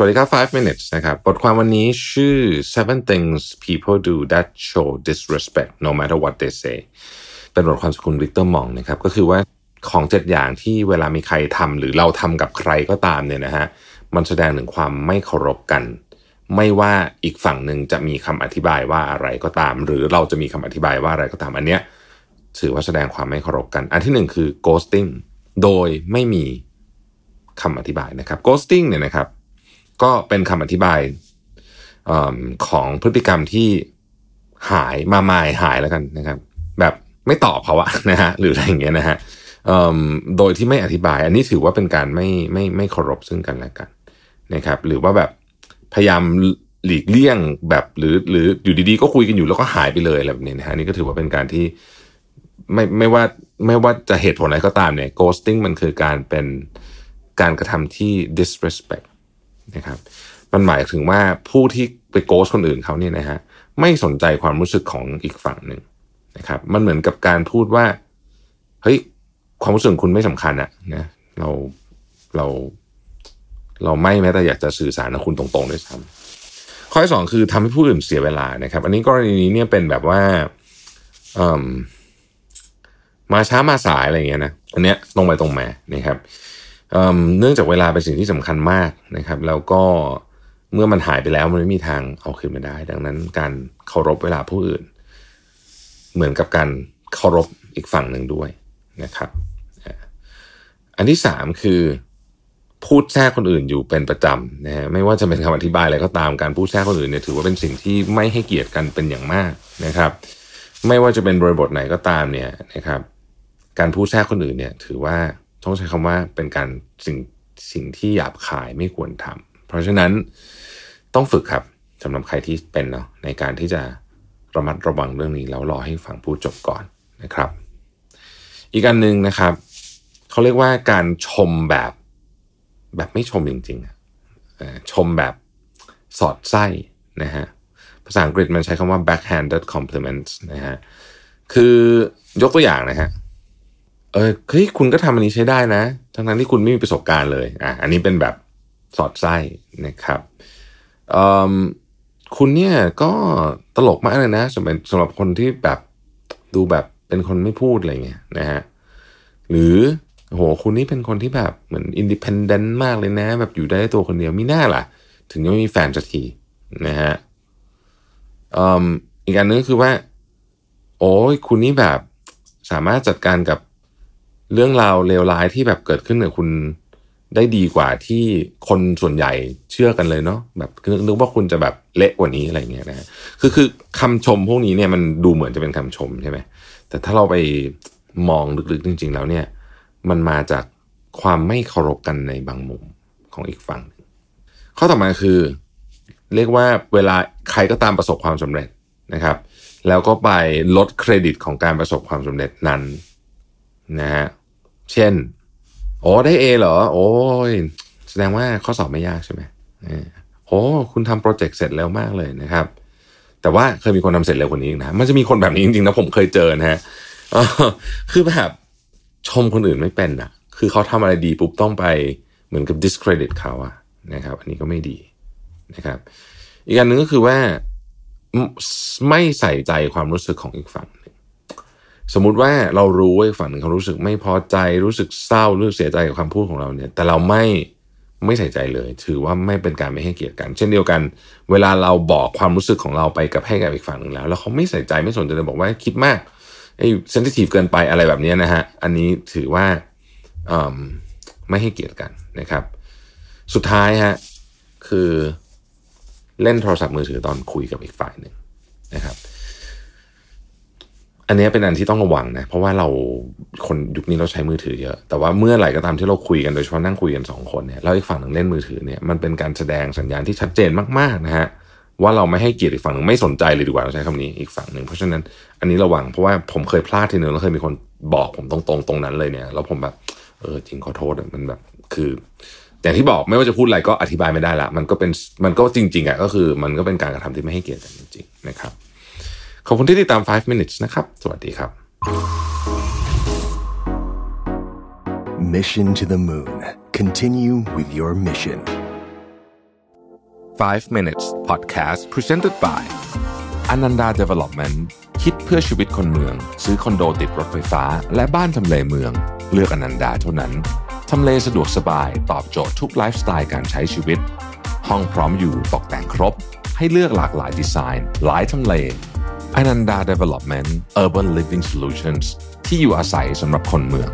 สวัสดีครับ 5 minutes นะครับ บทความวันนี้ชื่อ seven things people do that show disrespect no matter what they say เป็นบทความจากคุณวิกเตอร์มองนะครับ ก็คือว่าของเจ็ดอย่างที่เวลามีใครทำหรือเราทำกับใครก็ตามเนี่ยนะฮะ มันแสดงถึงความไม่เคารพกัน ไม่ว่าอีกฝั่งหนึ่งจะมีคำอธิบายว่าอะไรก็ตาม หรือเราจะมีคำอธิบายว่าอะไรก็ตาม อันเนี้ยถือว่าแสดงความไม่เคารพกัน อันที่หนึ่งคือ ghosting โดยไม่มีคำอธิบายนะครับ ghosting เนี่ยนะครับ ก็เป็นคำอธิบายอของพฤติกรรมที่หายมาหมายหายแล้วกันนะครับ แบบไม่ตอบเขาอะนะฮะหรืออะไรอย่างเงี้ยนะฮะโดยที่ไม่อธิบาย อันนี้ถือว่าเป็นการไม่ไม่ไม่เคารพซึ่งกันและกันนะครับ หรือว่าแบบพยายามหลีกเลี่ยงแบบหรือหรืออยู่ดีๆ ก็คุยกันอยู่แล้วก็หายไปเลยอะไรแบบนี้นะฮะนี่ก็ถือว่าเป็นการที่ไม่ไม่ว่าไม่ว่าจะเหตุผลอะไรก็ตามเนี่ย ghosting มันคือการเป็นการกระทำที่ disrespect นะครับ มันหมายถึงว่าผู้ที่ไปโกสคนอื่นเขาเนี่ยนะฮะไม่สนใจความรู้สึกของอีกฝั่งหนึ่งนะครับ มันเหมือนกับการพูดว่าเฮ้ยความรู้สึกคุณไม่สำคัญอะนะเราเราเราไม่แม้แต่อยากจะสื่อสารกับคุณตรงๆด้วยซ้ำข้อที่สองคือทำให้ผู้อื่นเสียเวลานะครับ อันนี้กรณีนี้เนี่ยเป็นแบบว่าเอ่มมาช้ามาสายอะไรเงี้ยนะอันเนี้ยตรงไปตรงมานะครับ เนื่องจากเวลาเป็นสิ่งที่สำคัญมากนะครับ แล้วก็เมื่อมันหายไปแล้วมันไม่มีทางเอาคืนมาได้ ดังนั้นการเคารพเวลาผู้อื่น เหมือนกับการเคารพอีกฝั่งหนึ่งด้วยนะครับ อันที่สามคือพูดแทรกคนอื่นอยู่เป็นประจำนะฮะไม่ว่าจะเป็นคำอธิบายอะไรก็ตามการพูดแทรกคนอื่นเนี่ยถือว่าเป็นสิ่งที่ไม่ให้เกียรติกันเป็นอย่างมากนะครับ ไม่ว่าจะเป็นบริบทไหนก็ตามเนี่ยนะครับ การพูดแทรกคนอื่นเนี่ย ถือว่า ต้องใช้คำว่าเป็นการสิ่งสิ่งที่หยาบคายไม่ควรทำเพราะฉะนั้นต้องฝึกครับสำหรับใครที่เป็นเนาะในการที่จะระมัดระวังเรื่องนี้แล้วรอให้ฟังพูดจบก่อนนะครับ อีกอันหนึ่งนะครับเขาเรียกว่าการชมแบบแบบไม่ชมจริงๆอะเอ่อชมแบบสอดไส้นะฮะภาษาอังกฤษมันใช้คำว่า backhanded compliments นะฮะคือยกตัวอย่างนะฮะ เออเฮ้ยคุณก็ทำอันนี้ใช้ได้นะ ทั้งนั้นที่คุณไม่มีประสบการณ์เลยอะอันนี้เป็นแบบสอดไส้นะครับอ่อคุณเนี่ยก็ตลกมากเลยนะสำหรับสำหรับคนที่แบบดูแบบเป็นคนไม่พูดอะไรเงี้ยนะฮะหรือโหคุณนี่เป็นคนที่แบบเหมือนอินดิพ n เดนต์มากเลยนะ แบบอยู่ได้ตัวคนเดียวมีหน้าล่ะ ถึงยังไม่มีแฟนสักทีนะฮะอีกอันนึงคือว่า โอ้ยคุณนี่แบบสามารถจัดการกับ เรื่องราวเลวร้ายที่แบบเกิดขึ้นกับคุณได้ดีกว่าที่คนส่วนใหญ่เชื่อกันเลยเนาะแบบนึกว่าคุณจะแบบเละกว่านี้อะไรเงี้ยนะคือคือคำชมพวกนี้เนี่ยมันดูเหมือนจะเป็นคำชมใช่ไหมแต่ถ้าเราไปมองลึกๆจริง ๆ แล้วเนี่ย มันมาจากความไม่เคารพกันในบางมุมของอีกฝั่งหนึ่งข้อต่อมาคือ เรียกว่าเวลาใครก็ตามประสบความสำเร็จนะครับ แล้วก็ไปลดเครดิตของการประสบความสำเร็จนั้น นะฮะเช่น โอ้ได้เอเหรอ โอ้ยแสดงว่าข้อสอบไม่ยากใช่ไหมโอ้คุณทำโปรเจกต์เสร็จเร็วมากเลยนะครับ แต่ว่าเคยมีคนทำเสร็จเร็วกว่านี้นะมันจะมีคนแบบนี้จริงๆนะผมเคยเจอนะฮะคือแบบชมคนอื่นไม่เป็นอะคือเขาทำอะไรดีปุ๊บต้องไปเหมือนกับ discredit เขาอะนะครับ อันนี้ก็ไม่ดีนะครับ อีกอันหนึ่งก็คือว่าไม่ใส่ใจความรู้สึกของอีกฝั่ง สมมุติว่าเรารู้ว่าอีกฝั่งหนึ่งเขารู้สึกไม่พอใจรู้สึกเศร้ารู้สึกเสียใจกับคำพูดของเราเนี่ย แต่เราไม่ไม่ใส่ใจเลย ถือว่าไม่เป็นการไม่ให้เกียรติกัน เช่นเดียวกัน เวลาเราบอกความรู้สึกของเราไปกับให้กับอีกฝั่งหนึ่งแล้ว แล้วเขาไม่ใส่ใจไม่สนใจเลยบอกว่าคิดมากไอ้เซนซิทีฟเกินไปอะไรแบบนี้นะฮะอันนี้ถือว่าอืมไม่ให้เกียรติกันนะครับ สุดท้ายฮะคือเล่นโทรศัพท์มือถือตอนคุยกับอีกฝ่ายหนึ่งนะครับ อันนี้เป็นอันที่ต้องระวังนะเพราะว่าเราคนยุคนี้เราใช้มือถือเยอะ แต่ว่าเมื่อไหร่ก็ตามที่เราคุยกันโดยเฉพาะนั่งคุยกันสองคนเนี่ยแล้วอีกฝั่งหนึ่งเล่นมือถือเนี่ยมันเป็นการแสดงสัญญาณที่ชัดเจนมากๆนะฮะว่าเราไม่ให้เกียรติอีกฝั่งหนึ่งไม่สนใจเลยดีกว่าเราใช้คำนี้อีกฝั่งหนึ่งเพราะฉะนั้นอันนี้ระวังเพราะว่าผมเคยพลาดทีหนึ่งแล้วเคยมีคนบอกผมตรงๆตรงนั้นเลยเนี่ยแล้วผมแบบเออจริงขอโทษมันแบบคืออย่างที่บอกไม่ว่าจะพูดอะไรก็อธิบายไม่ได้ละมันก็เป็นมันก็จริง ๆอะก็คือมันก็เป็นการกระทำที่ไม่ให้เกียรติกันจริงๆนะครับ ขอบคุณที่ติดตาม 5 minutes นะครับ สวัสดีครับ Mission to the Moon. Continue with your mission. 5 minutes podcast presented by Ananda Development คิดเพื่อชีวิตคนเมือง ซื้อคอนโดติดรถไฟฟ้า และบ้านทำเลเมือง เลือกอนันดาเท่านั้น ทำเลสะดวกสบาย ตอบโจทย์ทุกไลฟ์สไตล์การใช้ชีวิต ห้องพร้อมอยู่ตกแต่งครบ ให้เลือกหลากหลายดีไซน์ หลายทำเล Ananda Development Urban Living Solutions ที่อยู่อาศัยสำหรับคนเมือง